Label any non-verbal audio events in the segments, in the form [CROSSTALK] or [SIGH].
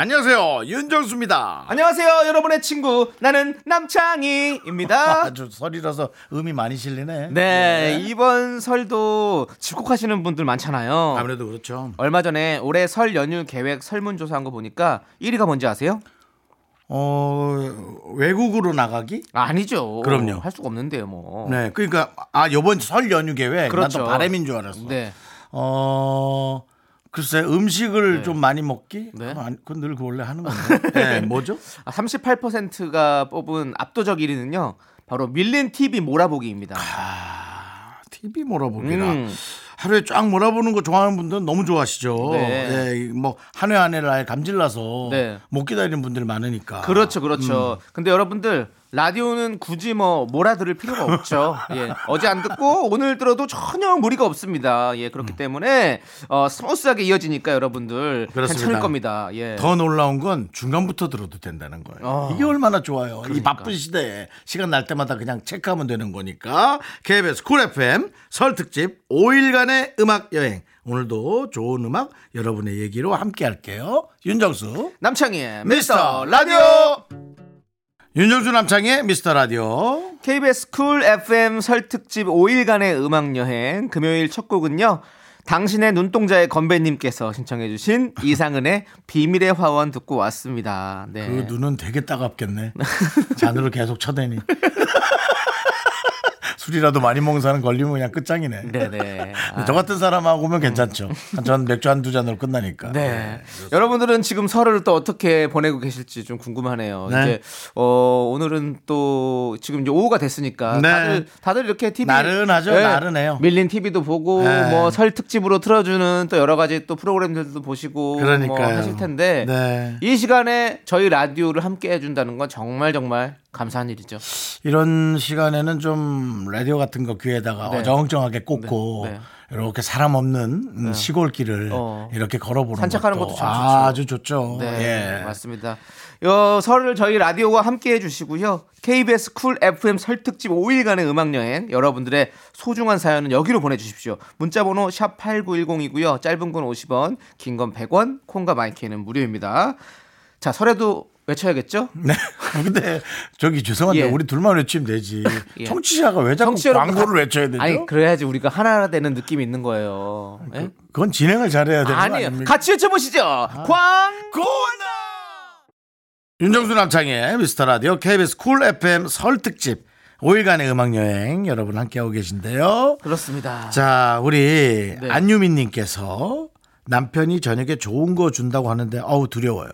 안녕하세요 윤정수입니다. 안녕하세요, 여러분의 친구. 나는 남창희입니다. [LAUGHS] 아주 설이라서 음이 많이 실리네. 네, 이번 설도 집콕하시는 분들 많잖아요. 아무래도 그렇죠. 얼마 전에 올해 설 연휴 계획 설문조사한 거 보니까 1위가 뭔지 아세요? 어 외국으로 나가기? 아, 니죠 그럼요. 할 수가 없는데요, 뭐. 네, 그러니까 아 이번 설 연휴 계획 그렇죠. 나도 바람인 줄 알았어. 네. 어 글쎄 음식을 네. 좀 많이 먹기? 네. 그건, 늘그 원래 하는 건데. [LAUGHS] 네, 뭐죠? 아, 38%가 뽑은 압도적 1위는요. 바로 밀린 TV 몰아보기입니다. TV 몰아보기라. 음. 하루에 쫙 몰아보는 거 좋아하는 분들은 너무 좋아하시죠. 네. 네, 뭐한 회 한 회를 아예 감질나서 네. 못 기다리는 분들이 많으니까. 그렇죠, 그렇죠. 음. 근데 여러분들 라디오는 굳이 뭐 몰아 들을 필요가 없죠. [LAUGHS] 예, 어제 안 듣고 오늘 들어도 전혀 무리가 없습니다. 예, 그렇기 때문에 어, smooth하게 이어지니까 여러분들 그렇습니다. 괜찮을 겁니다. 예. 더 놀라운 건 중간부터 들어도 된다는 거예요. 어. 이게 얼마나 좋아요. 이 그러니까. 바쁜 시대에 시간 날 때마다 그냥 체크하면 되는 거니까. KBS 쿨 FM 설 특집 5일간의 음악 여행. 오늘도 좋은 음악 여러분의 얘기로 함께 할게요. 윤정수. 남창희의 미스터 라디오. 윤정수 남창희의 미스터 라디오. KBS 쿨 FM 설 특집 5일간의 음악 여행 금요일 첫 곡은요. 당신의 눈동자에 건배님께서 신청해주신 [LAUGHS] 이상은의 비밀의 화원 듣고 왔습니다. 네. 그 눈은 되게 따갑겠네. 잔으로 계속 쳐대니. [LAUGHS] 술이라도 많이 먹는 사람 걸리면 그냥 끝장이네. 네네. 아. 저 같은 사람하고 오면 괜찮죠. 전 맥주 한 두 잔으로 끝나니까. 네. 여러분들은 지금 설을 또 어떻게 보내고 계실지 좀 궁금하네요. 네. 이제 어 오늘은 또 지금 이제 오후가 됐으니까 네. 다들 다들 이렇게 TV 나른하죠? 나른해요. 밀린 TV도 보고 네. 뭐설 특집으로 틀어주는 또 여러 가지 또 프로그램들도 보시고 뭐 그러니까요. 하실 텐데 네. 이 시간에 저희 라디오를 함께 해준다는 건 정말 정말 감사한 일이죠. 이런 시간에는 좀 라디오 같은 거 귀에다가 네. 어정쩡하게 꽂고 네, 네. 이렇게 사람 없는 음, 시골길을 어. 이렇게 걸어보는 산책하는 것도 것도 참 좋죠. 아주 좋죠. 네, 예. 맞습니다. 요 설을 저희 라디오와 함께 해주시고요. KBS 쿨 FM 설 특집 5일간의 음악 여행 여러분들의 소중한 사연은 여기로 보내주십시오. 문자번호 샵 #8910이고요. 짧은 건 50원, 긴 건 100원, 콩과 마이크는 무료입니다. 자 설에도 외쳐야겠죠? 네. [LAUGHS] 근데 저기 죄송한데 예. 우리 둘만 외치면 되지. [LAUGHS] 예. 청취자가 왜 자꾸 청취자 광고를 다- 외쳐야 되죠? 아니 그래야지 우리가 하나 되는 느낌이 있는 거예요. 예? 그 건 진행을 잘해야 되는 거 아니에요. 같이 외쳐보시죠. 광고. 윤정수 남창의 미스터 라디오 KBS 쿨 FM 설 특집 5일간의 음악 여행 여러분 함께하고 계신데요. 그렇습니다. 자, 우리 네. 안유민님께서 남편이 저녁에 좋은 거 준다고 하는데 어우 두려워요.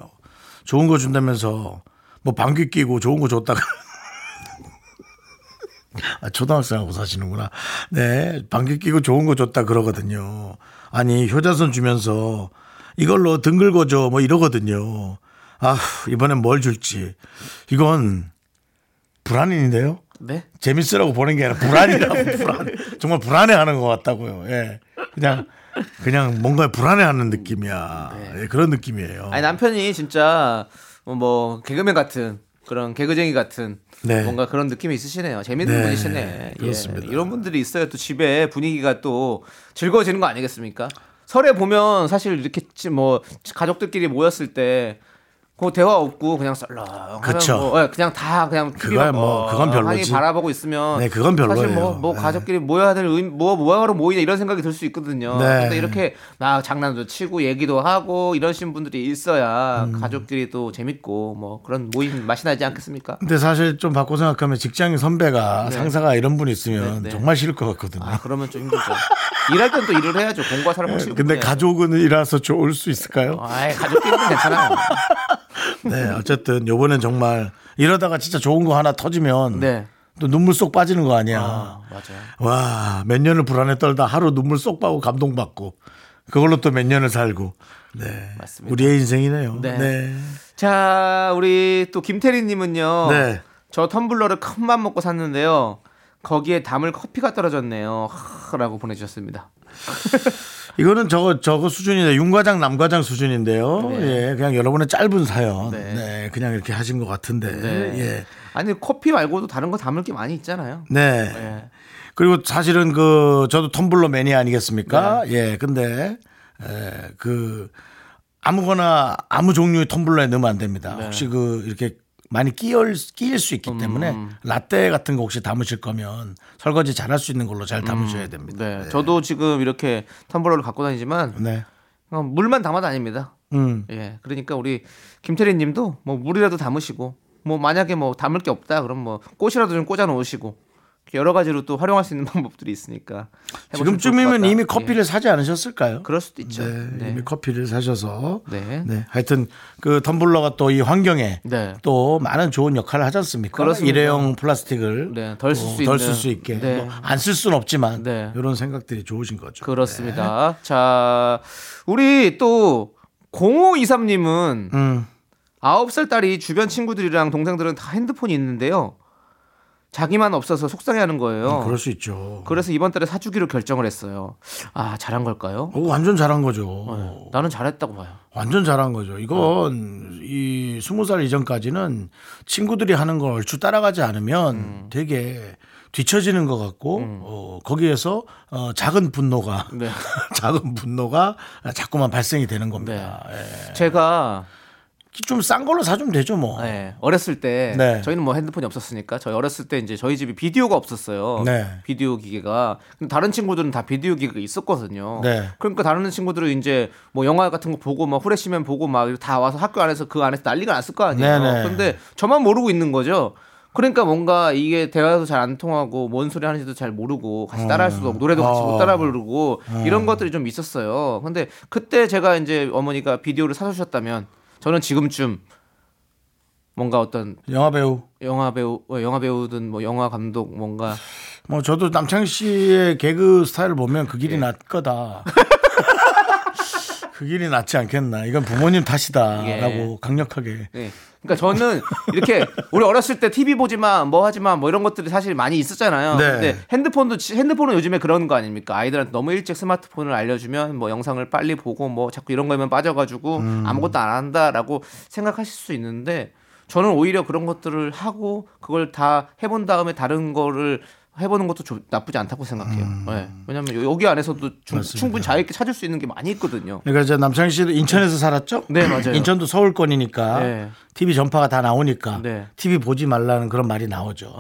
좋은 거 준다면서 뭐 방귀 끼고 좋은 거 줬다가 [LAUGHS] 아, 초등학생하고 사시는구나. 네, 방귀 끼고 좋은 거 줬다 그러거든요. 아니 효자손 주면서 이걸로 등 긁어줘 뭐 이러거든요. 아 이번엔 뭘 줄지 이건 불안인데요. 네. 재밌으라고 보는 게 아니라 불안이라고 [LAUGHS] 불안 정말 불안해하는 것 같다고요. 예, 그냥 그냥 뭔가 불안해하는 느낌이야. 예, 그런 느낌이에요. 아니 남편이 진짜 뭐 개그맨 같은 그런 개그쟁이 같은 네. 뭔가 그런 느낌이 있으시네요. 재밌는 네, 분이시네. 그렇습니다. 예, 이런 분들이 있어야 또 집에 분위기가 또 즐거워지는 거 아니겠습니까? 설에 보면 사실 이렇게 지- 뭐 가족들끼리 모였을 때 그 대화 없고 그냥 썰렁 그쵸. 뭐, 예, 그냥 다 그냥 그거야 뭐, 그건 별로지. 바라보고 있으면 네, 그건 별로예요. 사실 뭐, 뭐 네. 가족끼리 모여야 될 의미 뭐 뭐하러 모이냐 이런 생각이 들 수 있거든요. 네. 근데 이렇게 막 장난도 치고 얘기도 하고 이러신 분들이 있어야 음. 가족끼리 또 재밌고 뭐 그런 모임 맛이 나지 않겠습니까? 근데 사실 좀 바꿔 생각하면 직장인 선배가 네. 상사가 이런 분 있으면 네, 네. 정말 싫을 것 같거든요. 아 그러면 좀 힘들죠. 일할 땐 또 일을 해야죠. 공과 사람 확실히. 근데. 가족은 이라서 좋을 수 있을까요? 아이 가족끼리는 괜찮아요. [LAUGHS] 네, 어쨌든 요번엔 정말 이러다가 진짜 좋은 거 하나 터지면 네. 또 눈물 쏙 빠지는 거 아니야. 아 맞아요. 와, 몇 년을 불안에 떨다 하루 눈물 쏙 빠고 감동받고 그걸로 또 몇 년을 살고. 네. 맞습니다. 우리의 인생이네요. 네. 네. 자, 우리 또 김태리 님은요. 네. 저 텀블러를 큰맘 먹고 샀는데요. 거기에 담을 커피가 떨어졌네요. 라고 보내주셨습니다. [LAUGHS] 이거는 저거 저거 수준이네 윤과장 남과장 수준인데요. 네. 예, 그냥 여러분의 짧은 사연, 네. 네, 그냥 이렇게 하신 것 같은데, 네. 예, 아니, 커피 말고도 다른 거 담을 게 많이 있잖아요. 네. 예. 그리고 사실은 그 저도 텀블러 매니아 아니겠습니까? 네. 예, 근데 에, 그 아무거나 아무 종류의 텀블러에 넣으면 안 됩니다. 네. 혹시 그 이렇게 많이 끼일 끼일 수 있기 때문에 음. 라떼 같은 거 혹시 담으실 거면 설거지 잘할 수 있는 걸로 잘 담으셔야 됩니다. 네. 저도 지금 이렇게 텀블러를 갖고 다니지만 네. 어, 물만 담아 다닙니다. 음. 예. 그러니까 우리 김태리 님도 뭐 물이라도 담으시고 뭐 만약에 뭐 담을 게 없다 그럼 뭐 꽃이라도 좀 꽂아 놓으시고 여러 가지로 또 활용할 수 있는 [LAUGHS] 방법들이 있으니까 지금쯤이면. 이미 예. 커피를 사지 않으셨을까요? 그럴 수도 있죠. 네, 네. 이미 커피를 사셔서 네. 네, 하여튼 그 텀블러가 또 이 환경에 네. 또 많은 좋은 역할을 하지 않습니까? 그렇습니다. 일회용 플라스틱을 네, 덜쓸수 덜 있는. 쓸수 있게 네. 뭐안쓸 수는 없지만 네. 이런 생각들이 좋으신 거죠. 그렇습니다. 자, 우리 또 0523님은 음, 아홉 살 딸이 주변 친구들이랑 동생들은 다 핸드폰이 있는데요. 자기만 없어서 속상해하는 거예요. 음, 그럴 수 있죠. 그래서 이번 달에 사주기로 결정을 했어요. 아 잘한 걸까요? 어, 완전 잘한 거죠. 네, 나는 잘했다고 봐요. 완전 잘한 거죠. 이건 이 스무 살 이전까지는 친구들이 하는 걸 얼추 따라가지 않으면 음. 되게 뒤처지는 것 같고 어, 거기에서 어, 작은 분노가 네. [LAUGHS] 작은 분노가 자꾸만 발생이 되는 겁니다. 예. 제가 좀 싼 걸로 사주면 되죠 뭐. 네, 어렸을 때 네. 저희는 뭐 핸드폰이 없었으니까 저희 어렸을 때 이제 저희 집이 비디오가 없었어요. 네. 비디오 기계가 근데 다른 친구들은 다 비디오 기계가 있었거든요. 네. 그러니까 다른 친구들은 이제 뭐 영화 같은 거 보고 막 후레쉬면 보고 막 다 와서 학교 안에서 그 안에서 난리가 났을 거 아니에요. 네네. 근데 저만 모르고 있는 거죠. 그러니까 뭔가 이게 대화도 잘 안 통하고 뭔 소리 하는지도 잘 모르고 같이 따라할 수도 없고 노래도 같이 어. 못 따라 부르고 이런 것들이 좀 있었어요. 근데 그때 제가 이제 어머니가 비디오를 사주셨다면 저는 지금쯤 뭔가 어떤 영화 배우. 영화 배우 어, 영화 배우든 뭐 영화 감독 뭔가 뭐 저도 남창희 씨의 개그 스타일을 보면 그 길이 예. 낫 거다. [LAUGHS] 그 길이 낫지 않겠나. 이건 부모님 탓이다라고 예. 강력하게. 네. 그러니까 저는 이렇게 우리 어렸을 때 TV 보지 마, 뭐 하지 마, 뭐 이런 것들이 사실 많이 있었잖아요. 네. 근데 핸드폰도 지- 핸드폰은 요즘에 그런 거 아닙니까? 아이들한테 너무 일찍 스마트폰을 알려주면 뭐 영상을 빨리 보고 뭐 자꾸 이런 거에만 빠져가지고 음. 아무것도 안 한다라고 생각하실 수 있는데 저는 오히려 그런 것들을 하고 그걸 다 해본 다음에 다른 거를 해보는 것도 좋- 나쁘지 않다고 생각해요. 네. 왜냐하면 여기 안에서도 충, 음. 맞습니다. 충분히 자유있게 찾을 수 있는 게 많이 있거든요. 그러니까 이제 남창희 씨도 인천에서 살았죠? 네, 맞아요. 인천도 서울권이니까 네. TV 전파가 다 나오니까 네. TV 보지 말라는 그런 말이 나오죠.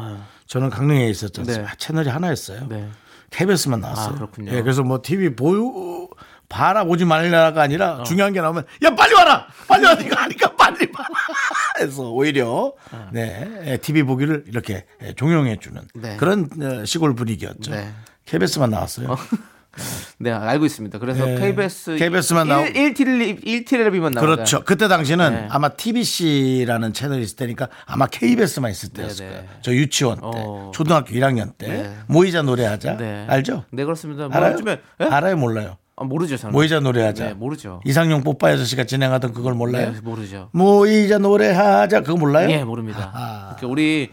저는 강릉에 있었죠. 네. 아, 채널이 하나였어요. 네. KBS만 나왔어요. 아, 그렇군요. 예, 그래서 뭐 TV 보유 봐라 보지 말라가 어. 아니라 중요한 게 나오면 야 빨리 와라 빨리 와 네가 하니까 빨리 봐라 [LAUGHS] 해서 오히려 어. 네 예, TV 보기를 이렇게 예, 종용해 주는 네. 그런 어, 시골 분위기였죠. 네. KBS만 나왔어요. [LAUGHS] 네, 알고 있습니다. 그래서 네. KBS KBS 만 나오- 1, 1TV만 1TV만 나오죠. 그렇죠. 그때 당시는 네. 아마 TBC라는 채널이 있을 때니까 아마 KBS만 있을 때였을 네, 네. 거예요. 저 유치원 때, 어. 초등학교 1학년 때 네. 모이자 노래하자 네. 알죠? 네, 그렇습니다. 뭐 알아요? 요즘에 예? 알아요, 몰라요. 아, 모르죠, 저는. 모이자 노래하자. 네, 모르죠. 이상용 뽀빠이 아저씨가 진행하던 그걸 몰라요? 네, 모르죠. 모이자 노래하자 그거 몰라요? 예, 모릅니다. 아. 그러니까 우리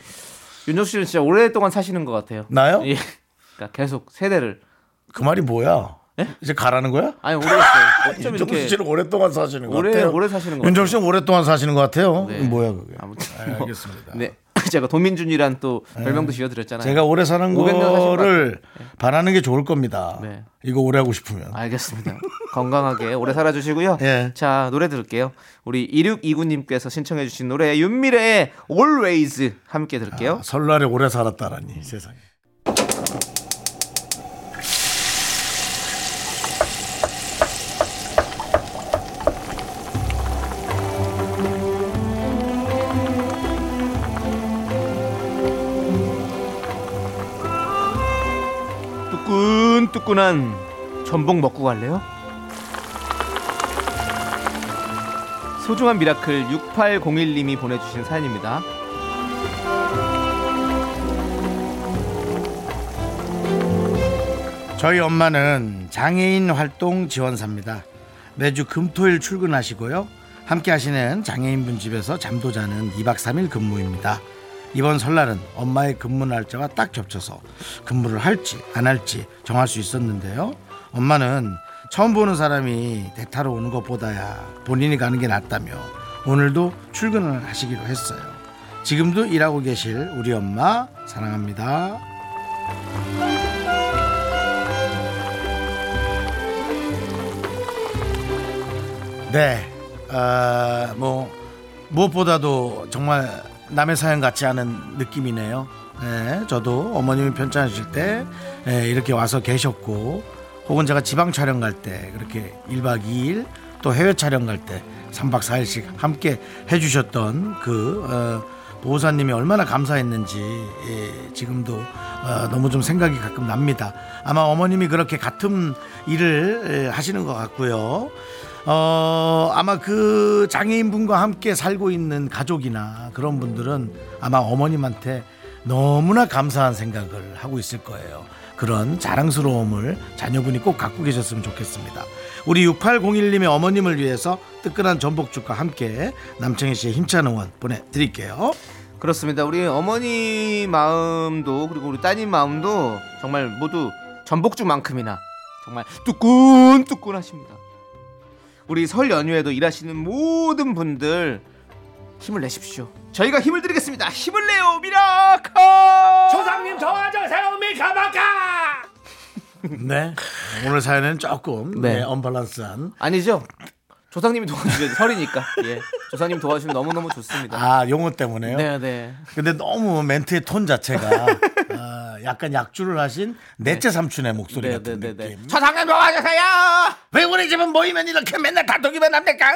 윤정 씨는 진짜 오랫동안 사시는 것 같아요. 나요? 예. 그러니까 계속 세대를 그 말이 뭐야? 이제 가라는 거야? 아니 모르겠어요. [LAUGHS] 어쩜 윤정수 이렇게 씨는 오랫동안 사시는 것 오래- 같아요. 오래 사시는 것 윤정 씨는 오랫동안 사시는 것 같아요. 네. 뭐야 그게? 아무튼 네, 뭐, 알겠습니다. 네. [LAUGHS] 제가 도민준이란 또 별명도 지어드렸잖아요. 제가 오래 사는 500년 사신 것 거를 바라는 게 좋을 겁니다. 네. 이거 오래 하고 싶으면. 알겠습니다. 건강하게 오래 살아주시고요. [LAUGHS] 예. 자 노래 들을게요. 우리 2629님께서 신청해주신 노래 윤미래의 Always 함께 들을게요. 아, 설날에 오래 살았다라니 세상에. 뜨끈뜨끈한 전복 먹고 갈래요? 소중한 miracle 6801님이 보내주신 사연입니다. 저희 엄마는 장애인 활동 지원사입니다. 매주 금토일 출근하시고요. 함께 하시는 장애인분 집에서 잠도 자는 2박 3일 근무입니다. 이번 설날은 엄마의 근무 날짜가 딱 겹쳐서 근무를 할지 안 할지 정할 수 있었는데요. 엄마는 처음 보는 사람이 대타로 오는 것보다야 본인이 가는 게 낫다며 오늘도 출근을 하시기로 했어요. 지금도 일하고 계실 우리 엄마 사랑합니다. 네, 아, 뭐 무엇보다도 정말 남의 사연 같지 않은 느낌이네요. 네, 저도 어머님이 편찮으실 때 네, 이렇게 와서 계셨고, 혹은 제가 지방 촬영 갈 때 그렇게 1박 2일 또 해외 촬영 갈 때 3박 4일씩 함께 해주셨던 그 어, 보호사님이 얼마나 감사했는지 예, 지금도 어, 너무 좀 생각이 가끔 납니다. 아마 어머님이 그렇게 같은 일을 예, 하시는 것 같고요. 어, 아마 그 장애인분과 함께 살고 있는 가족이나 그런 분들은 아마 어머님한테 너무나 감사한 생각을 하고 있을 거예요. 그런 자랑스러움을 자녀분이 꼭 갖고 계셨으면 좋겠습니다. 우리 6801님의 어머님을 위해서 뜨끈한 전복죽과 함께 남청희 씨의 힘찬 응원 보내드릴게요. 그렇습니다. 우리 어머니 마음도 그리고 우리 따님 마음도 정말 모두 전복죽만큼이나 정말 뚜끈뚜끈하십니다. 우리 설 연휴에도 일하시는 모든 분들 힘을 내십시오. 저희가 힘을 드리겠습니다. 힘을 내요 miracle. 조상님 도와주세요 미카마카 네. 오늘 사연은 조금 네. 네, 언밸런스한 아니죠? 조상님이 도와주셔야죠. 설이니까. 예. 조상님 도와주시면 너무너무 좋습니다. 아 용어 때문에요. 네, 네. 근데 너무 멘트의 톤 자체가 아, 약간 약주를 하신 넷째 삼촌의 목소리 네, 같은 네, 네, 네. 느낌. 조상님 도와주세요. 왜 우리 집은 모이면 이렇게 맨날 다독이면 합니까?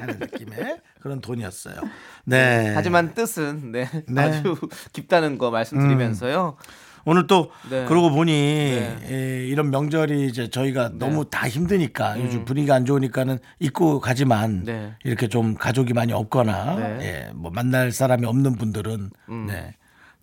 하는 느낌의 그런 톤이었어요. 네. 하지만 뜻은 네, 네. 아주 깊다는 거 말씀드리면서요. 오늘 또 네. 그러고 보니 네. 예, 이런 명절이 이제 저희가 너무 다 힘드니까 요즘 분위기가 안 좋으니까는 입고 가지만 네. 이렇게 좀 가족이 많이 없거나 네. 음. 예, 뭐 만날 사람이 없는 분들은 네.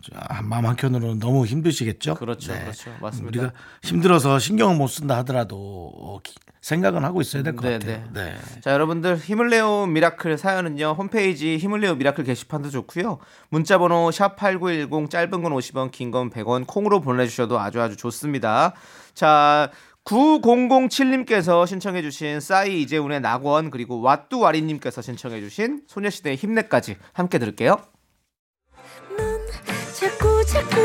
저, 한 마음 한켠으로는 너무 힘드시겠죠. 네. 그렇죠, 그렇죠. 맞습니다. 우리가 힘들어서 신경을 못 쓴다 하더라도 어, 기- 생각은 하고 있어야 될것 네, 같아요. 네. 자, 여러분들 힘을 내요 miracle 사연은요. 홈페이지 힘을 내요 miracle 게시판도 좋고요. 문자 번호 샵8910 짧은 건 50원, 긴 건 100원 콩으로 보내 주셔도 아주 아주 좋습니다. 자, 9007님께서 신청해 주신 싸이 이재훈의 낙원 그리고 왓뚜와리 님께서 신청해 주신 소녀시대의 힘내까지 함께 들을게요. 넌 자꾸 자꾸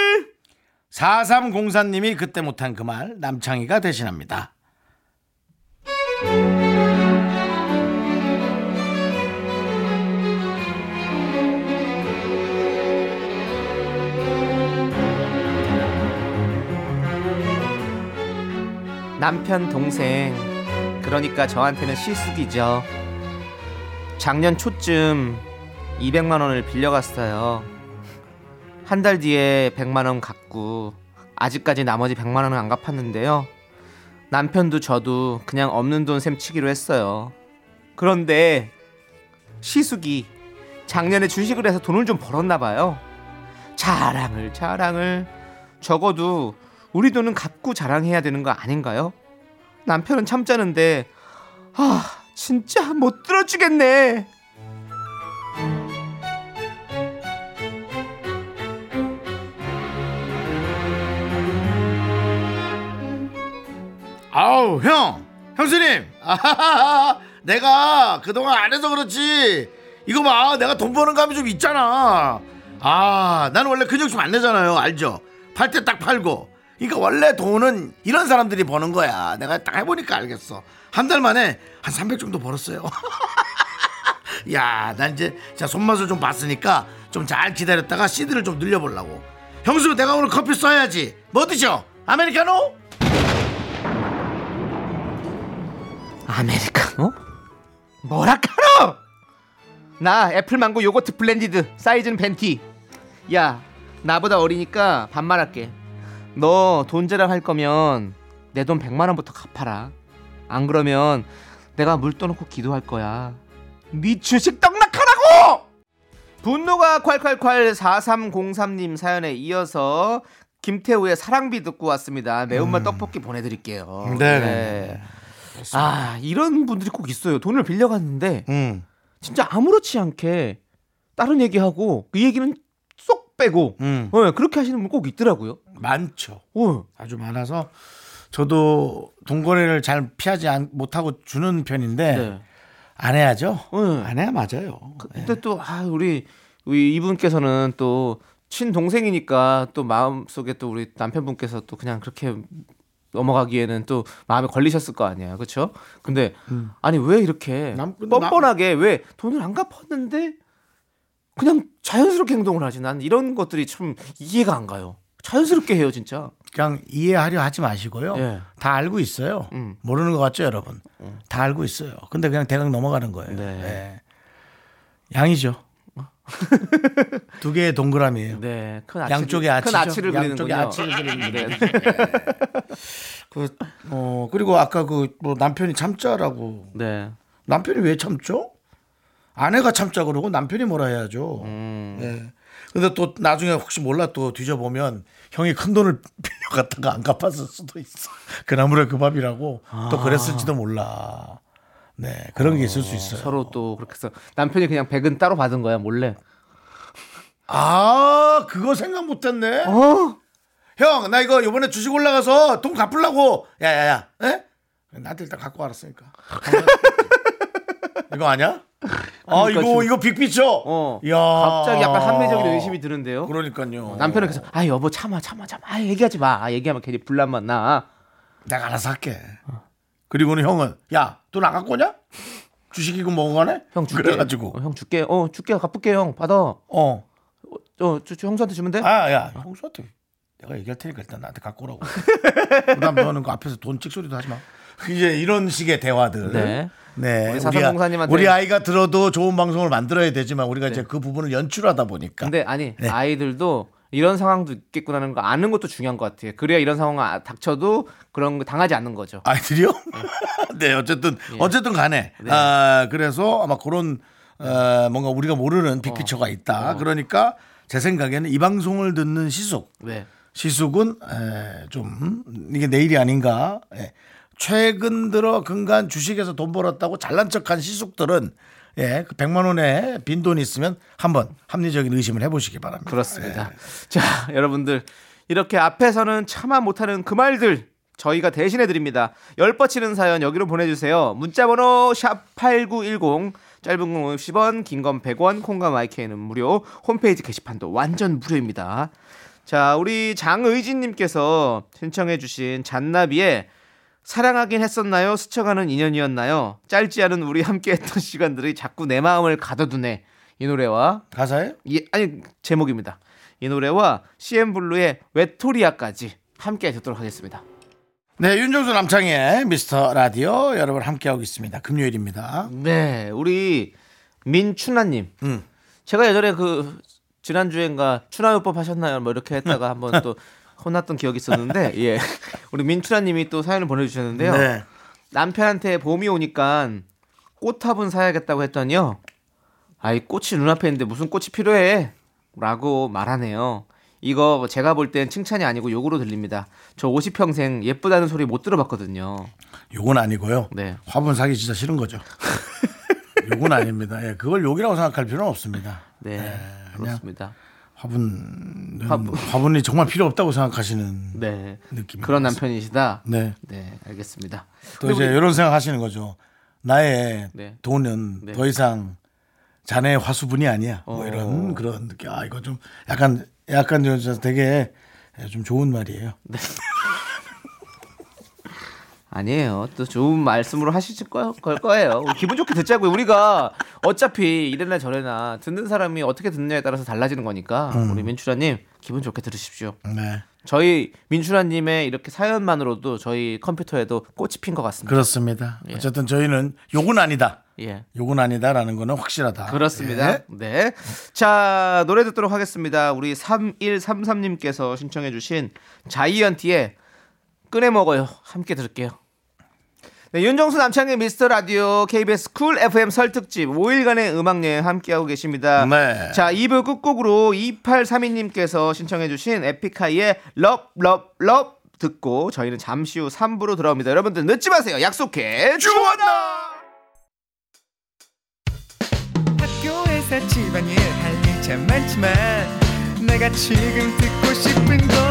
4304님이 그때 못한 그 말 남창희가 대신합니다. 남편 동생 그러니까 저한테는 시숙이죠 작년 초쯤 200만 원을 빌려갔어요 한 달 뒤에 100만 원 갚고 아직까지 나머지 100만 원은 안 갚았는데요 남편도 저도 그냥 없는 돈 셈치기로 했어요 그런데 시숙이 작년에 주식을 해서 돈을 좀 벌었나 봐요 자랑을 자랑을 적어도 우리 돈은 갚고 자랑해야 되는 거 아닌가요? 남편은 참자는데 아 진짜 못 들어주겠네. 아우 형! 형수님! 아하하하! 내가 그동안 안 해서 그렇지. 이거 봐 내가 돈 버는 감이 좀 있잖아. 아 나는 원래 근육좀 안 내잖아요 알죠? 팔 때 딱 팔고. 그러니까 원래 돈은 이런 사람들이 버는 거야. 내가 딱 해보니까 알겠어. 한 달 만에 한 300 정도 벌었어요. [LAUGHS] 야, 난 이제 자 손맛을 좀 봤으니까 좀 잘 기다렸다가 seed를 좀 늘려보려고. 형수, 내가 오늘 커피 쏴야지. 뭐 드셔? 아메리카노? 아메리카노? 뭐라카노? 나 애플망고 요거트 blended 사이즈는 venti 야 나보다 어리니까 반말할게 너 돈 자랑할 거면 내 돈 100만 원부터 갚아라 안 그러면 내가 물 떠놓고 기도할 거야 네 주식 떡락하라고 분노가 콸콸콸 4303님 사연에 이어서 김태우의 사랑비 듣고 왔습니다 매운맛 떡볶이 보내드릴게요 음. 네. 아 이런 분들이 꼭 있어요 돈을 빌려갔는데 음, 진짜 아무렇지 않게 다른 얘기하고 그 얘기는 쏙 빼고 음. 어, 그렇게 하시는 분 꼭 있더라고요. 많죠. 어, 아주 많아서 저도 돈거래를 잘 피하지 않- 못하고 주는 편인데 네. 안 해야죠. 네. 안 해야 맞아요. 근데 또 아, 우리 우리 이분께서는 또 친동생이니까 또 마음속에 또 우리 남편분께서 또 그냥 그렇게 넘어가기에는 또 마음에 걸리셨을 거 아니에요. 그렇죠? 근데 아니 왜 이렇게 남- 뻔뻔하게 왜 돈을 안 갚았는데 그냥 자연스럽게 행동을 하지? 난 이런 것들이 참 이해가 안 가요. 자연스럽게 해요, 진짜. 그냥 이해하려 하지 마시고요. 예. 다 알고 있어요. 음. 모르는 것 같죠, 여러분? 다 알고 있어요. 근데 그냥 대강 넘어가는 거예요. 네. 예. 양이죠. 두 개의 동그라미예요. 네, 큰 아치를, 양쪽에 아치죠. 큰 아치를 양쪽에 그리는군요. 아치를 그리는 네. [LAUGHS] 그, 어, 그리고 아까 그 뭐 남편이 참자라고. 네. 남편이 왜 참죠? 아내가 참자 그러고 남편이 뭐라 해야죠. 음. 예. 근데 또 나중에 혹시 몰라 또 뒤져보면 형이 큰 돈을 [LAUGHS] 빌려갔다가 안 갚았을 수도 있어. [LAUGHS] 그 나무래 그 밥이라고 또 그랬을지도 몰라. 네. 그런 게 있을 수 있어요. 서로 또 그렇게 해서 남편이 그냥 백은 따로 받은 거야, 몰래. 아, 그거 생각 못 했네. 어? 형, 나 이거 이번에 주식 올라가서 돈 갚으려고. 야, 야, 야. 에? 나한테 일단 갖고 알았으니까. 이거 아니야? 아, 그러니까 이거, 지금- 이거 빅피처. 어. 이야. 갑자기 약간 합리적인 의심이 드는데요. 그러니까요. 남편은 그래서 아 여보 참아 참아 참아 아 얘기하지 마 아, 얘기하면 괜히 분란만 나 내가 알아서 할게. 그리고는 형은 야, 돈 안 갖고 오냐? 주식 이거 먹어가네? 형 줄게 그래가지고. 어, 형 줄게 어 줄게 갚을게 형 받아 어. 어 저, 저 형수한테 주면 돼 아, 야, 형수한테 내가 얘기할 테니까 일단 나한테 갖고 오라고. [LAUGHS] 그다음 너는 그 앞에서 돈 찍소리도 하지 마. 이제 이런 식의 대화들. 네. 네. 우리 우리, 사상공사님한테- 우리 아이가 들어도 좋은 방송을 만들어야 되지만 우리가 이제 그 부분을 연출하다 보니까. 근데 아니 네. 아이들도 이런 상황도 있겠구나는 거 아는 것도 중요한 것 같아요 그래야 이런 상황 아- 닥쳐도 그런 거 당하지 않는 거죠 아이들이요? [LAUGHS] 네, 어쨌든 예. 어쨌든 간에 네. 아, 그래서 아마 그런 어, 뭔가 우리가 모르는 빅피처가 있다. 그러니까 제 생각에는 이 방송을 듣는 시숙 네 시숙은 에, 좀 이게 내일이 아닌가. 예. 최근 들어 근간 주식에서 돈 벌었다고 잘난 척한 시숙들은 예, 그 100만 원에 빈 돈 이 있으면 한번 합리적인 의심을 해보시기 바랍니다. 그렇습니다. 예. 자, 여러분들 이렇게 앞에서는 참아 못하는 그 말들 저희가 대신해 드립니다. 열 뻗치는 사연 여기로 보내주세요. 문자번호 샵 #8910 짧은 건 50원, 긴 건 100원, 콩과 마이크는 무료. 홈페이지 게시판도 완전 무료입니다. 자, 우리 장의진님께서 신청해주신 잔나비의 사랑하긴 했었나요? 스쳐가는 인연이었나요? 짧지 않은 우리 함께했던 [LAUGHS] 시간들이 자꾸 내 마음을 가둬두네. 이 노래와 가사에 이, 아니 제목입니다. 이 노래와 CM 블루의 외톨이아까지 함께 듣도록 하겠습니다. 네, 윤정수 남창의 미스터 라디오 여러분 함께하고 있습니다. 금요일입니다. 네, 우리 민춘아님. 음. 제가 예전에 그 지난주엔가 추나요법 하셨나요? 뭐 이렇게 했다가 [LAUGHS] 한번 또 혼났던 기억이 있었는데, [LAUGHS] 예. 우리 민춘아님이 또 사연을 보내주셨는데요. 네. 남편한테 봄이 오니까 꽃화분 사야겠다고 했더니요. 아이 꽃이 눈앞에 있는데 무슨 꽃이 필요해? 라고 말하네요. 이거 제가 볼 땐 칭찬이 아니고 욕으로 들립니다. 저 50평생 예쁘다는 소리 못 들어봤거든요. 요건 아니고요. 네. 화분 사기 진짜 싫은 거죠. [LAUGHS] 요건 아닙니다. 예, 그걸 욕이라고 생각할 필요는 없습니다. 네. 그냥 그렇습니다. 화분 화분. 화분이 정말 필요 없다고 생각하시는 네. 느낌. 그런 남편이시다. 네. 네, 알겠습니다. 또 이제 우리- 이런 생각 하시는 거죠. 나의 네. 돈은 네. 더 이상 자네의 화수분이 아니야. 뭐 어. 이런 그런 느낌. 아 이거 좀 약간 약간 좀 되게 좀 좋은 말이에요. 아니에요. 또 좋은 말씀으로 하실 거- 걸 거예요. 기분 좋게 듣자고요. 우리가 어차피 이래나 저래나 듣는 사람이 어떻게 듣느냐에 따라서 달라지는 거니까 우리 민추라님 기분 좋게 들으십시오. 네. 저희 민추라님의 이렇게 사연만으로도 저희 컴퓨터에도 꽃이 핀 것 같습니다. 그렇습니다. 예. 어쨌든 저희는 욕은 아니다. 예. 욕은 아니다라는 거는 확실하다. 그렇습니다. 예. 네. 자, 노래 듣도록 하겠습니다. 우리 3133님께서 신청해주신 자이언티의 꺼내 먹어요. 함께 들을게요. 네, 윤정수 남창희의 미스터 라디오 KBS 쿨 FM 설 특집 5일간의 음악 여행 함께하고 계십니다. 네. 자, 2부 끝곡으로 2832님께서 신청해주신 에픽하이의 Love, Love, Love 듣고 저희는 잠시 후 3부로 돌아옵니다. 여러분들 늦지 마세요. 약속해. 주원나! 학교에서 집안일 할일참 많지만 내가 지금 듣고 싶은 건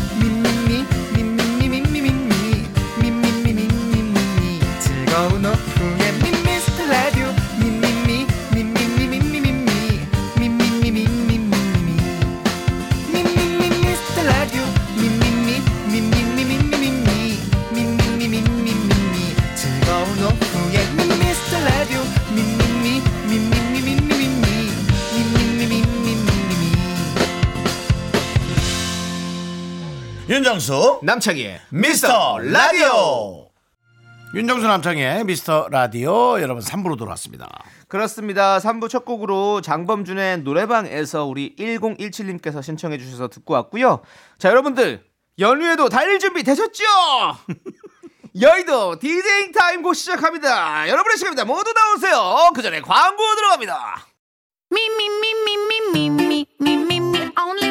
윤정수 남창희의 미스터 라디오. 윤정수 남창희의 미스터 라디오 여러분 3부로 돌아왔습니다. 그렇습니다. 3부 첫 곡으로 장범준의 노래방에서 우리 1017님께서 신청해 주셔서 듣고 왔고요. 자, 여러분들 연휴에도 달릴 준비 되셨죠? 여의도 디제잉 타임 곧 시작합니다. 여러분의 시간입니다. 모두 나오세요. 그 전에 광고 들어갑니다. Me, only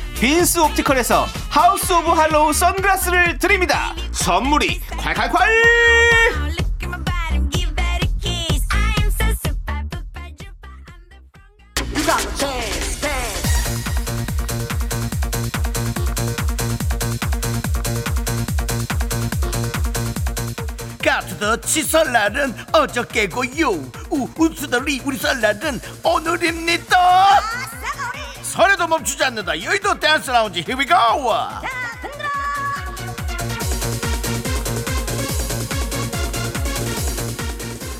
빈스 옵티컬에서 하우스 오브 할로우 선글라스를 드립니다. 선물이 콸콸콸! 까 to the 치 설날은 어저께고요 우 우 to the 리 우리 설날은 오늘입니다 설에도 멈추지 않는다. 여의도 댄스 라운지. Here we go.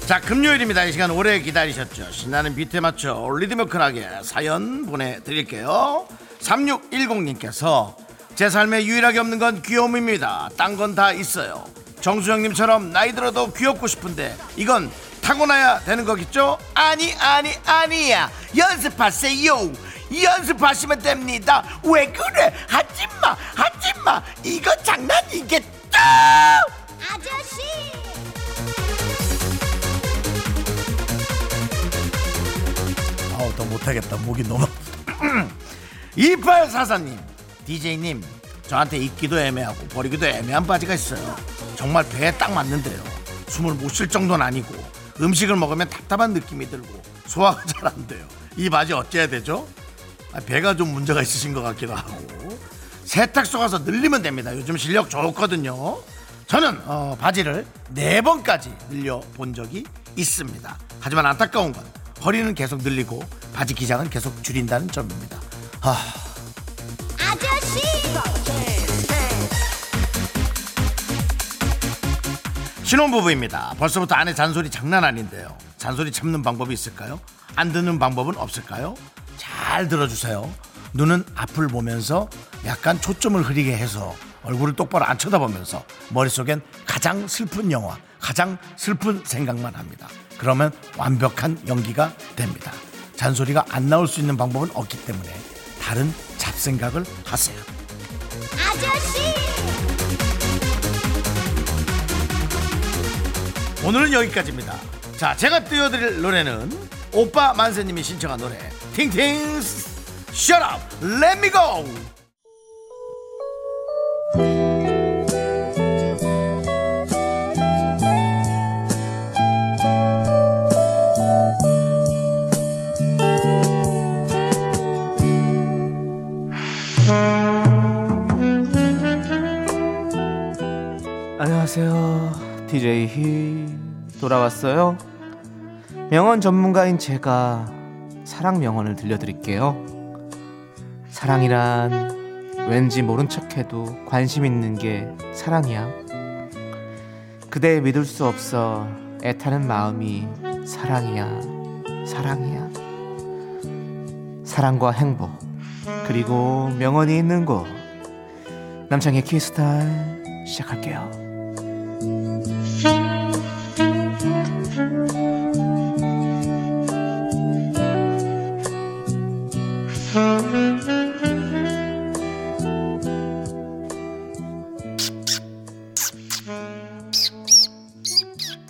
자 금요일입니다. 이 시간 오래 기다리셨죠? 신나는 비트에 맞춰 리드미컬하게 사연 보내드릴게요. 3610님께서 제 삶에 유일하게 없는 건 귀여움입니다. 딴 건 다 있어요. 정수영님처럼 나이 들어도 귀엽고 싶은데 이건 타고나야 되는 거겠죠? 아니 아니 아니야. 연습하세요 연습하시면 됩니다. 왜 그래? 하지마 하지마. 이거 장난이겠죠? 아저씨! 아우 더 못하겠다. 목이 너무 2844님 [CLEARS THROAT] DJ님 저한테 입기도 애매하고 버리기도 애매한 바지가 있어요. 정말 배에 딱 맞는데요. 숨을 못 쉴 정도는 아니고 음식을 먹으면 답답한 느낌이 들고 소화가 잘 안 돼요. 이 바지 어째야 되죠? 아, 배가 좀 문제가 있으신 것 같기도 하고 세탁소 가서 늘리면 됩니다 요즘 실력 좋거든요 저는 어, 바지를 네 번까지 늘려 본 적이 있습니다 하지만 안타까운 건 허리는 계속 늘리고 바지 기장은 계속 줄인다는 점입니다 아, 아저씨! 신혼부부입니다. 벌써부터 아내 잔소리 장난 아닌데요. 잔소리 참는 방법이 있을까요? 안 듣는 방법은 없을까요? 잘 들어주세요. 눈은 앞을 보면서 약간 초점을 흐리게 해서 얼굴을 똑바로 안 쳐다보면서 머릿속엔 가장 슬픈 영화, 가장 슬픈 생각만 합니다. 그러면 완벽한 연기가 됩니다. 잔소리가 안 나올 수 있는 방법은 없기 때문에 다른 잡생각을 하세요. 아저씨! 오늘은 여기까지입니다. 자, 제가 띄워드릴 노래는 오빠 만세님이 신청한 노래 팅팅스 셔럽 렛미고 안녕하세요. DJ 히 돌아왔어요. 명언 전문가인 제가 사랑 명언을 들려드릴게요. 사랑이란 왠지 모른 척해도 관심 있는 게 사랑이야. 그대 믿을 수 없어 애타는 마음이 사랑이야. 사랑이야. 사랑과 행복 그리고 명언이 있는 곳 남창의 키스타일 시작할게요.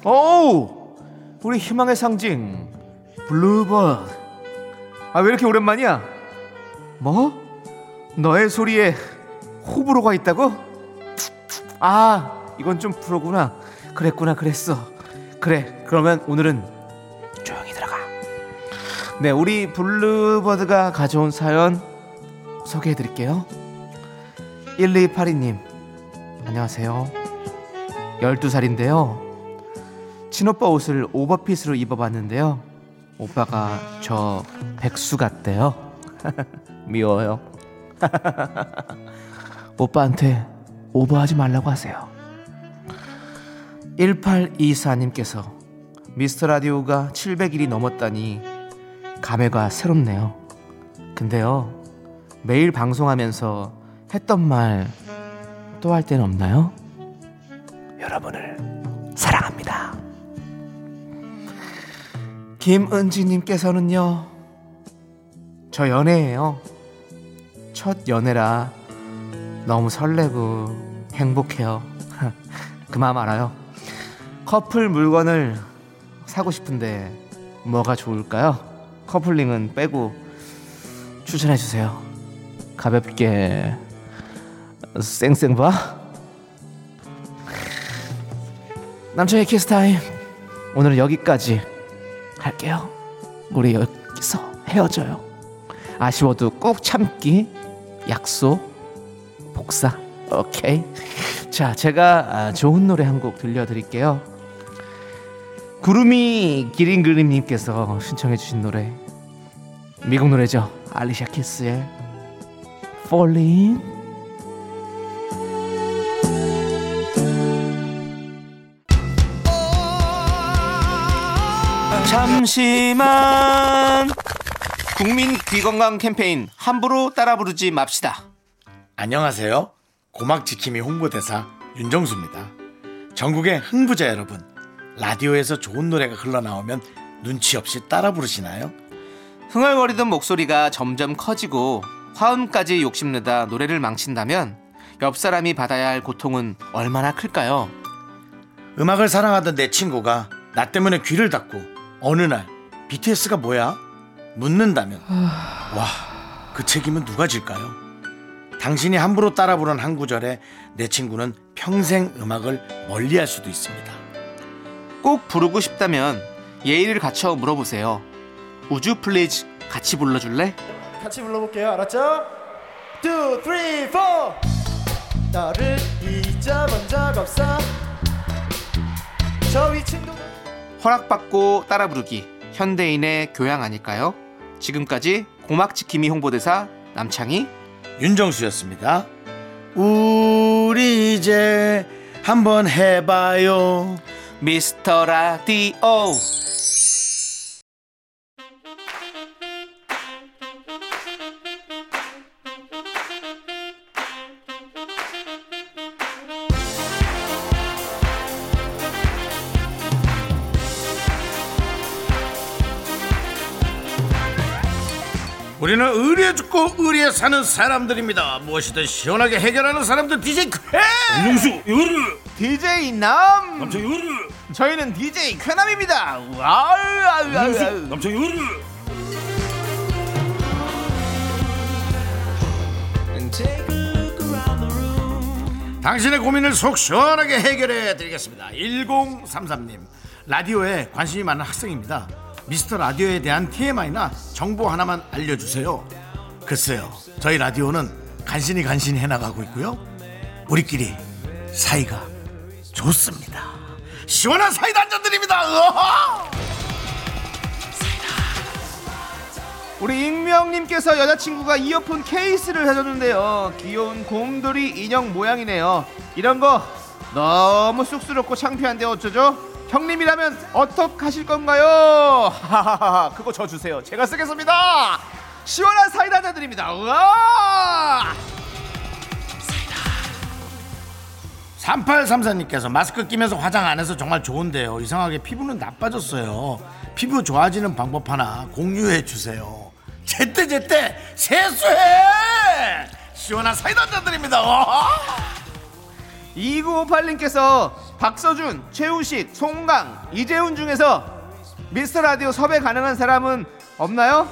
오, 우리 희망의 상징 블루버드. 아 왜 이렇게 오랜만이야? 뭐? 너의 소리에 호불호가 있다고? 아 이건 좀 프로구나. 그랬구나 그랬어. 그래 그러면 오늘은 조용히 들어가. 네 우리 블루버드가 가져온 사연 소개해 드릴게요. 1282님 안녕하세요. 12살인데요. 친오빠 옷을 오버핏으로 입어봤는데요. 오빠가 저 백수 같대요. [LAUGHS] 미워요. [LAUGHS] 오빠한테 오버하지 말라고 하세요. 1824님께서 미스터 라디오가 700일이 넘었다니 감회가 새롭네요. 근데요, 매일 방송하면서 했던 말 또 할 때는 없나요? 여러분을 사랑합니다. 김은지님께서는요, 저 연애예요. 첫 연애라 너무 설레고 행복해요. [LAUGHS] 그 마음 알아요. 커플 물건을 사고 싶은데 뭐가 좋을까요? 커플링은 빼고 추천해 주세요. 가볍게 쌩쌩 봐. 남편의 키스타임 오늘은 여기까지 할게요. 우리 여기서 헤어져요. 아쉬워도 꼭 참기. 약속 복사. 오케이. 자 제가 아, 좋은 노래 한 곡 들려드릴게요. 구름이 기린 그림님께서 신청해 주신 노래. 미국 노래죠. 알리샤 키스의 Falling 잠시만 국민 귀건강 캠페인 함부로 따라 부르지 맙시다 안녕하세요. 고막 지킴이 홍보대사 윤정수입니다. 전국의 흥부자 여러분, 라디오에서 좋은 노래가 흘러나오면 눈치 없이 따라 부르시나요? 흥얼거리던 목소리가 점점 커지고 화음까지 욕심내다 노래를 망친다면 옆 사람이 받아야 할 고통은 얼마나 클까요? 음악을 사랑하던 내 친구가 나 때문에 귀를 닫고 어느 날 BTS가 뭐야? 묻는다면 와, 그 책임은 누가 질까요? 당신이 함부로 따라 부른 한 구절에 내 친구는 평생 음악을 멀리할 수도 있습니다. 꼭 부르고 싶다면 예의를 갖춰 물어보세요. Would you please 같이 불러줄래? 같이 불러볼게요 알았죠? 2, 3, 4 너를 잊어본 적 없어 저 위층도 허락받고 따라 부르기 현대인의 교양 아닐까요? 지금까지 고막 지킴이 홍보대사 남창희 윤정수였습니다. 우리 이제 한번 해봐요. 미스터 라디오 우리는 의리에 죽고 의리에 사는 사람들입니다. 무엇이든 시원하게 해결하는 사람들 DJ 쾌. 윤정수 요르 DJ 남 남창 요르 저희는 DJ 쾌남입니다 아우 아우 아우 남창 요르 당신의 고민을 속 시원하게 해결해 드리겠습니다. 1033님 라디오에 관심이 많은 학생입니다. 미스터 라디오에 대한 TMI나 정보 하나만 알려주세요. 글쎄요, 저희 라디오는 간신히 간신히 해나가고 있고요. 우리끼리 사이가 좋습니다. 시원한 사이다 한잔 드립니다. 으아! 우리 익명님께서 여자친구가 이어폰 케이스를 사줬는데요. 귀여운 곰돌이 인형 모양이네요. 이런 거 너무 쑥스럽고 창피한데 어쩌죠? 형님이라면 어떡하실 건가요? 하하하 그거 저 주세요. 제가 쓰겠습니다. 시원한 사이다 한잔 드립니다. 우와! 3834님께서 마스크 끼면서 화장 안 해서 정말 좋은데요. 이상하게 피부는 나빠졌어요. 피부 좋아지는 방법 하나 공유해 주세요. 제때 제때 세수해! 시원한 사이다 드립니다. 와! 2958님께서 박서준, 최우식, 송강, 이재훈 중에서 미스터 라디오 섭외 가능한 사람은 없나요?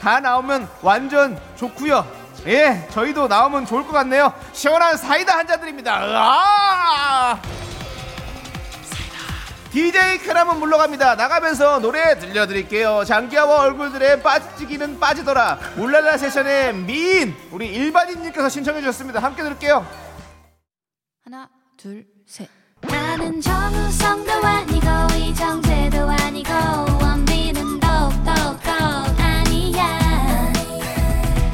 다 나오면 완전 좋고요. 예, 저희도 나오면 좋을 것 같네요. 시원한 사이다 한 잔 드립니다. 으아! DJ 크람은 물러갑니다. 나가면서 노래 들려드릴게요. 장기하와 얼굴들의 빠지기는 빠지더라. 울랄라 세션의 미인 우리 일반인님께서 신청해 주셨습니다. 함께 들을게요. 하나, 둘, 셋. 나는 정우성도 아니고 이정재도 아니고 원빈은 더욱더 아니야.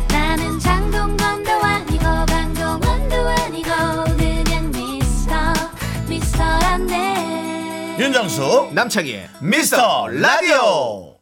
나는 장동건도 아니고 강동원도 아니고 그냥 미스터 미스터란데. 윤정수 남창희의 미스터 라디오.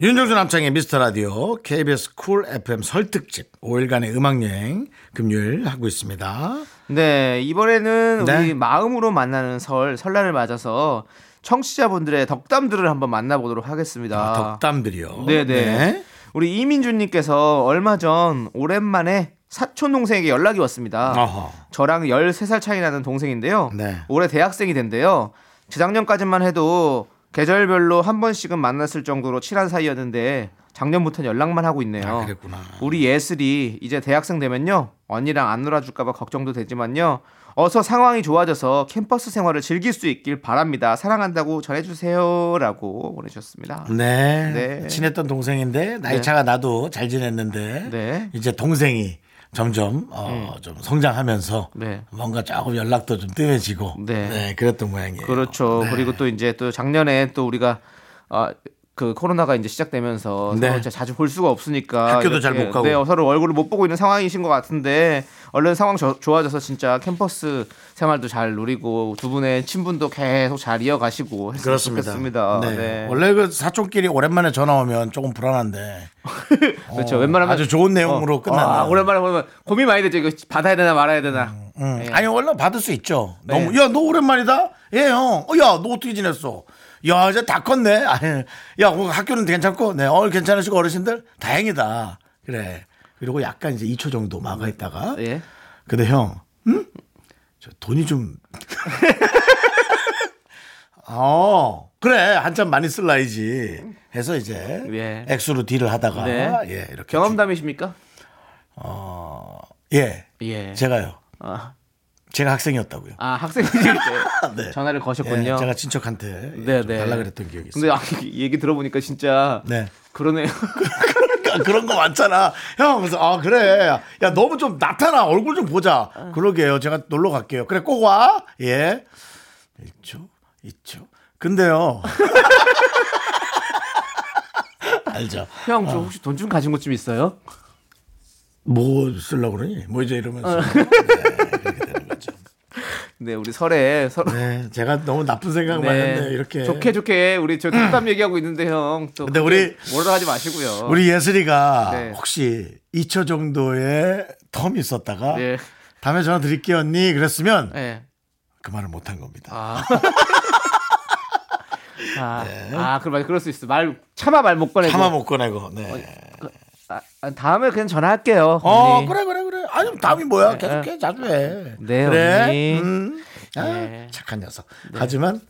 윤정수 남창희의 미스터 라디오. KBS 쿨 FM 설특집 5일간의 음악 여행 금요일 하고 있습니다. 네, 이번에는 네. 우리 마음으로 만나는 설, 설날을 맞아서 청취자분들의 덕담들을 한번 만나보도록 하겠습니다. 아, 덕담들이요. 네네. 우리 이민주님께서 얼마 전 오랜만에 사촌 동생에게 연락이 왔습니다. 어허. 저랑 13살 차이 나는 동생인데요. 네. 올해 대학생이 된대요. 재작년까지만 해도 계절별로 한 번씩은 만났을 정도로 친한 사이였는데 작년부터는 연락만 하고 있네요. 아, 그랬구나. 우리 예슬이 이제 대학생 되면요 언니랑 안 놀아줄까봐 걱정도 되지만요 어서 상황이 좋아져서 캠퍼스 생활을 즐길 수 있길 바랍니다 사랑한다고 전해주세요라고 보내주셨습니다 네. 네. 친했던 동생인데 나이 네. 차가 나도 잘 지냈는데 네. 이제 동생이 점점 어, 좀 성장하면서 네. 뭔가 조금 연락도 좀 뜸해지고 네. 네. 그랬던 모양이에요. 그렇죠 네. 그리고 또 이제 또 작년에 또 우리가 아, 그 코로나가 이제 시작되면서 네. 서로 자주 볼 수가 없으니까 학교도 이렇게, 잘못 가고. 네, 서로 얼굴을 못 보고 있는 상황이신 것 같은데 얼른 상황 저- 좋아져서 진짜 캠퍼스 생활도 잘 누리고 두 분의 친분도 계속 잘 이어가시고 그렇습니다. 좋겠습니다. 네. 네. 원래 그 사촌끼리 오랜만에 전화 오면 조금 불안한데 [LAUGHS] 그렇죠. 웬만하면 아주 좋은 내용으로 끝나네요. 아, 오랜만에 보면 고민 많이 되죠. 이거 받아야 되나 말아야 되나. 음. 네. 아니 원래 받을 수 있죠. 네. 너무 야 너 오랜만이다. 예 형. 어, 야너 어떻게 지냈어? 야 이제 다 컸네. 아니, 야그 학교는 괜찮고, 네, 어 괜찮으시고 어르신들 다행이다. 그래. 그리고 약간 이제 2초 정도 막아 있다가. 예. 근데 형, 응? 저 돈이 좀. [LAUGHS] 어 그래 한참 많이 쓸라이지 해서 이제 예. 액수로 딜을 하다가 네. 예 이렇게 경험담이십니까? 주- 예 예. 제가요 아, 제가 학생이었다고요. 아 학생이실 때 [LAUGHS] 네. 전화를 거셨군요. 예, 제가 친척한테 예, 네, 좀 네. 달라 그랬던 기억이 있어요. 근데 아, 이 얘기 들어보니까 진짜 네. 그러네요. 그러니까 그런 거 많잖아. 형, 그래서 아 그래. 야 너무 좀 나타나 얼굴 좀 보자. 그러게요. 제가 놀러 갈게요. 그래 꼭 와. 예. 있죠, 있죠. 근데요. [LAUGHS] 알죠. 형, 저 혹시 돈좀 가진 것 좀 있어요? 뭐 쓰려고 그러니? 뭐 이제 이러면서. 어. 네. 네, 우리 설에 서로 네, 제가 너무 나쁜 생각만 했네. 이렇게. 좋게 좋게 우리 저 덕담 얘기하고 있는데 형. 또 근데 우리- 몰아가지 마시고요. 우리 예슬이가 네. 혹시 2초 정도의 텀이 있었다가 네. 다음에 전화 드릴게요 언니 그랬으면 네. 그 말을 못 한 겁니다. 아. [LAUGHS] 아, 아, 그럼 그럴 수 있어. 말 차마 말못 꺼내고. 차마 못 꺼내고. 네. 아, 아, 다음에 그냥 전화할게요. 어 언니. 그래 그래 그래. 아니 다음이 뭐야? 네, 계속해 자주 해. 네, 그래. 언니. 음. 아, 네. 착한 녀석. 하지만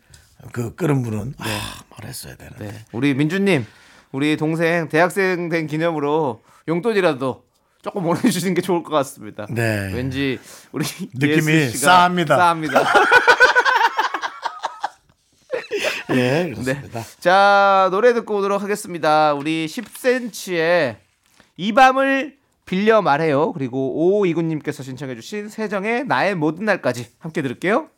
그 끓은 분은 아, 말했어야 되는데. 네. 우리 민주님, 우리 동생 대학생 된 기념으로 용돈이라도 조금 보내주시는 게 좋을 것 같습니다. 네. 왠지 우리 느낌이 싸합니다. 싸합니다. [LAUGHS] 예, 네. 그렇습니다. 자 노래 듣고 오도록 하겠습니다. 우리 10cm의 이 밤을 빌려 말해요. 그리고 오이구님께서 신청해주신 세정의 나의 모든 날까지 함께 들을게요.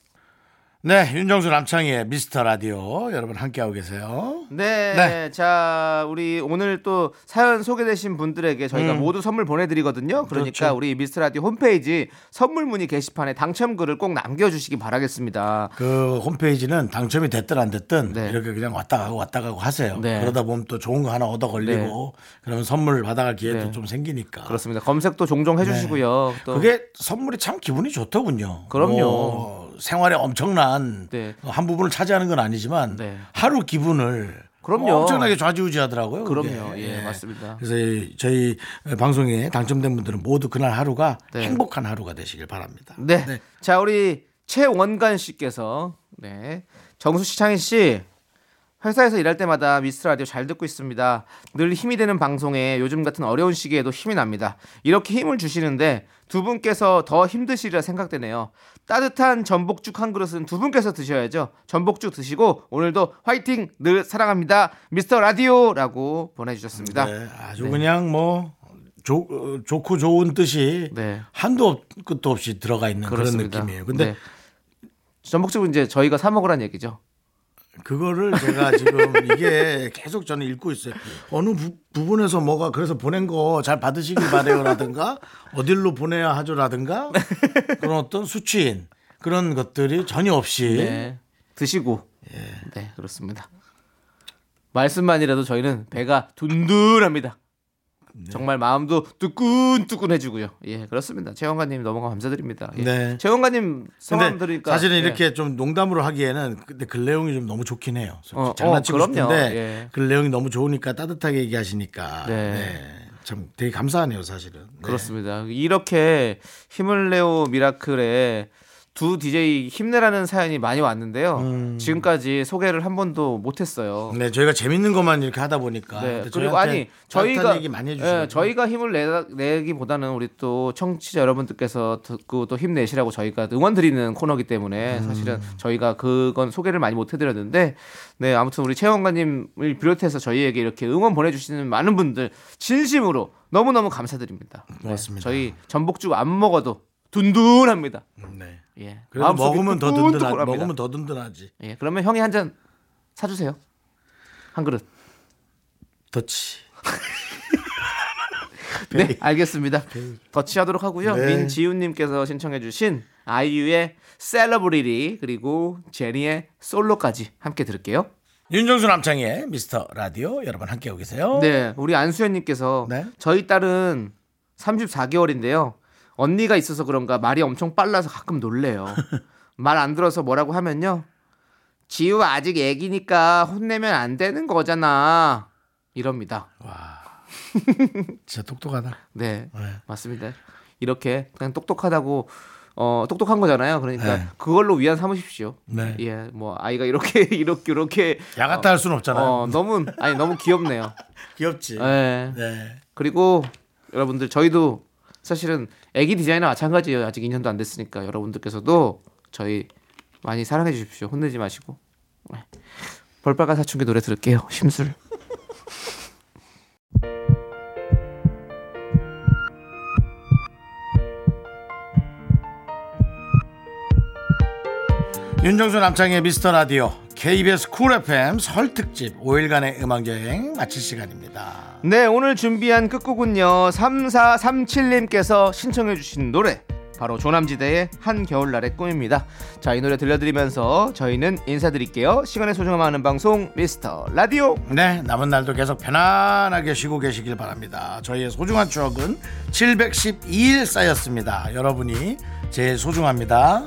네, 윤정수 남창희의 미스터 라디오 여러분 함께하고 계세요. 네, 네. 자 우리 오늘 또 사연 소개되신 분들에게 저희가 모두 선물 보내드리거든요. 그러니까 음. 그렇죠. 우리 미스터 라디오 홈페이지 선물 문의 게시판에 당첨글을 꼭 남겨주시기 바라겠습니다. 그 홈페이지는 당첨이 됐든 안 됐든 네. 이렇게 그냥 왔다 가고 왔다 가고 하세요. 네. 그러다 보면 또 좋은 거 하나 얻어 걸리고 그러면 선물 받아갈 기회도 네. 좀 생기니까. 그렇습니다. 검색도 종종 해주시고요. 또 그게 선물이 참 기분이 좋더군요. 그럼요. 뭐 생활에 엄청난 네. 한 부분을 차지하는 건 아니지만 네. 하루 기분을 그럼요. 엄청나게 좌지우지하더라고요. 그게. 그럼요. 예, 맞습니다. 그래서 이- 저희 방송에 당첨된 분들은 모두 그날 하루가 네. 행복한 하루가 되시길 바랍니다. 네. 네. 자, 우리 최원관 씨께서 네. 정수 씨, 창희 씨. 회사에서 일할 때마다 미스터 라디오 잘 듣고 있습니다. 늘 힘이 되는 방송에 요즘 같은 어려운 시기에도 힘이 납니다. 이렇게 힘을 주시는데 두 분께서 더 힘드시리라 생각되네요. 따뜻한 전복죽 한 그릇은 두 분께서 드셔야죠. 전복죽 드시고 오늘도 화이팅 늘 사랑합니다. 미스터 라디오라고 보내주셨습니다. 네, 아주 네. 그냥 뭐 좋, 어, 좋고 좋은 뜻이 네. 한도 없, 끝도 없이 들어가 있는 그렇습니다. 그런 느낌이에요. 근데 네. 전복죽은 이제 저희가 사 먹으란 얘기죠. 그거를 제가 지금 [LAUGHS] 이게 계속 저는 읽고 있어요. 어느 부, 부분에서 뭐가 그래서 보낸 거 잘 받으시길 바래요라든가 어딜로 보내야 하죠라든가 그런 어떤 수치인 그런 것들이 전혀 없이 네. 드시고. 예. 네, 그렇습니다. 말씀만이라도 저희는 배가 둔둔합니다. 네. 정말 마음도 뜨끈뜨끈해지고요. 예, 그렇습니다. 최원가님 너무 감사드립니다. 예. 네. 최원가님 성함 들으니까 사실은 예. 이렇게 좀 농담으로 하기에는 근데 글 내용이 좀 너무 좋긴 해요. 어, 장난치고 어. 싶은데 예. 글 내용이 너무 좋으니까 따뜻하게 얘기하시니까 네. 네. 참 되게 감사하네요, 사실은. 네. 그렇습니다. 이렇게 힘을 내오 미라클에 두 DJ 힘내라는 사연이 많이 왔는데요. 음. 지금까지 소개를 한 번도 못했어요. 네, 저희가 재밌는 것만 이렇게 하다 보니까 네. 그리고 아니 저희가 얘기 많이 해주시고 예, 저희가 힘을 내, 내기보다는 우리 또 청취자 여러분들께서 듣고 또 힘내시라고 저희가 응원 드리는 코너기 때문에 음. 사실은 저희가 그건 소개를 많이 못 해드렸는데 네 아무튼 우리 최원관님을 비롯해서 저희에게 이렇게 응원 보내주시는 많은 분들 진심으로 너무 너무 감사드립니다. 네, 고맙습니다. 저희 전복죽 안 먹어도 든든합니다. 네. 예. 마음속이 먹으면 더 든든하 뜨끈뜨끈합니다. 먹으면 더 든든하지. 예. 그러면 형이 한 잔 사주세요. 한 그릇. 더치. [LAUGHS] 네, 알겠습니다. Dutch하도록 하고요. 네. 민지훈님께서 신청해주신 아이유의 셀러브리티 그리고 제니의 솔로까지 함께 들을게요. 윤정수 남창희의 미스터 라디오 여러분 함께하고 계세요. 네, 우리 안수현님께서 네. 저희 딸은 34개월인데요. 언니가 있어서 그런가 말이 엄청 빨라서 가끔 놀래요. [LAUGHS] 말 안 들어서 뭐라고 하면요. 지우 아직 애기니까 혼내면 안 되는 거잖아. 이럽니다. 진짜 똑똑하다. [LAUGHS] 네, 네. 맞습니다. 이렇게 그냥 똑똑하다고 어 똑똑한 거잖아요. 그러니까 네. 그걸로 위안 삼으십시오. 네. 예, 뭐 아이가 이렇게 [LAUGHS] 이렇게 이렇게 야같다 할 수는 없잖아요. 어 너무 아니 너무 귀엽네요. 귀엽지. 예. 네. 그리고 여러분들 저희도 사실은 애기 디자이너 마찬가지예요. 아직 2년도 안 됐으니까 여러분들께서도 저희 많이 사랑해 주십시오. 혼내지 마시고. 네. 볼빨간 사춘기 노래 들을게요. 심술. 윤정수 남창희의 미스터 라디오 KBS 쿨 FM 설 특집 5일간의 음악 여행 마칠 시간입니다. 네, 오늘 준비한 끝곡은요. 3437님께서 신청해 주신 노래 바로 조남지대의 한겨울날의 꿈입니다. 자, 이 노래 들려드리면서 저희는 인사드릴게요. 시간의 소중함 하는 방송 미스터 라디오. 네, 남은 날도 계속 편안하게 쉬고 계시길 바랍니다. 저희의 소중한 추억은 712일 쌓였습니다. 여러분이 제일 소중합니다.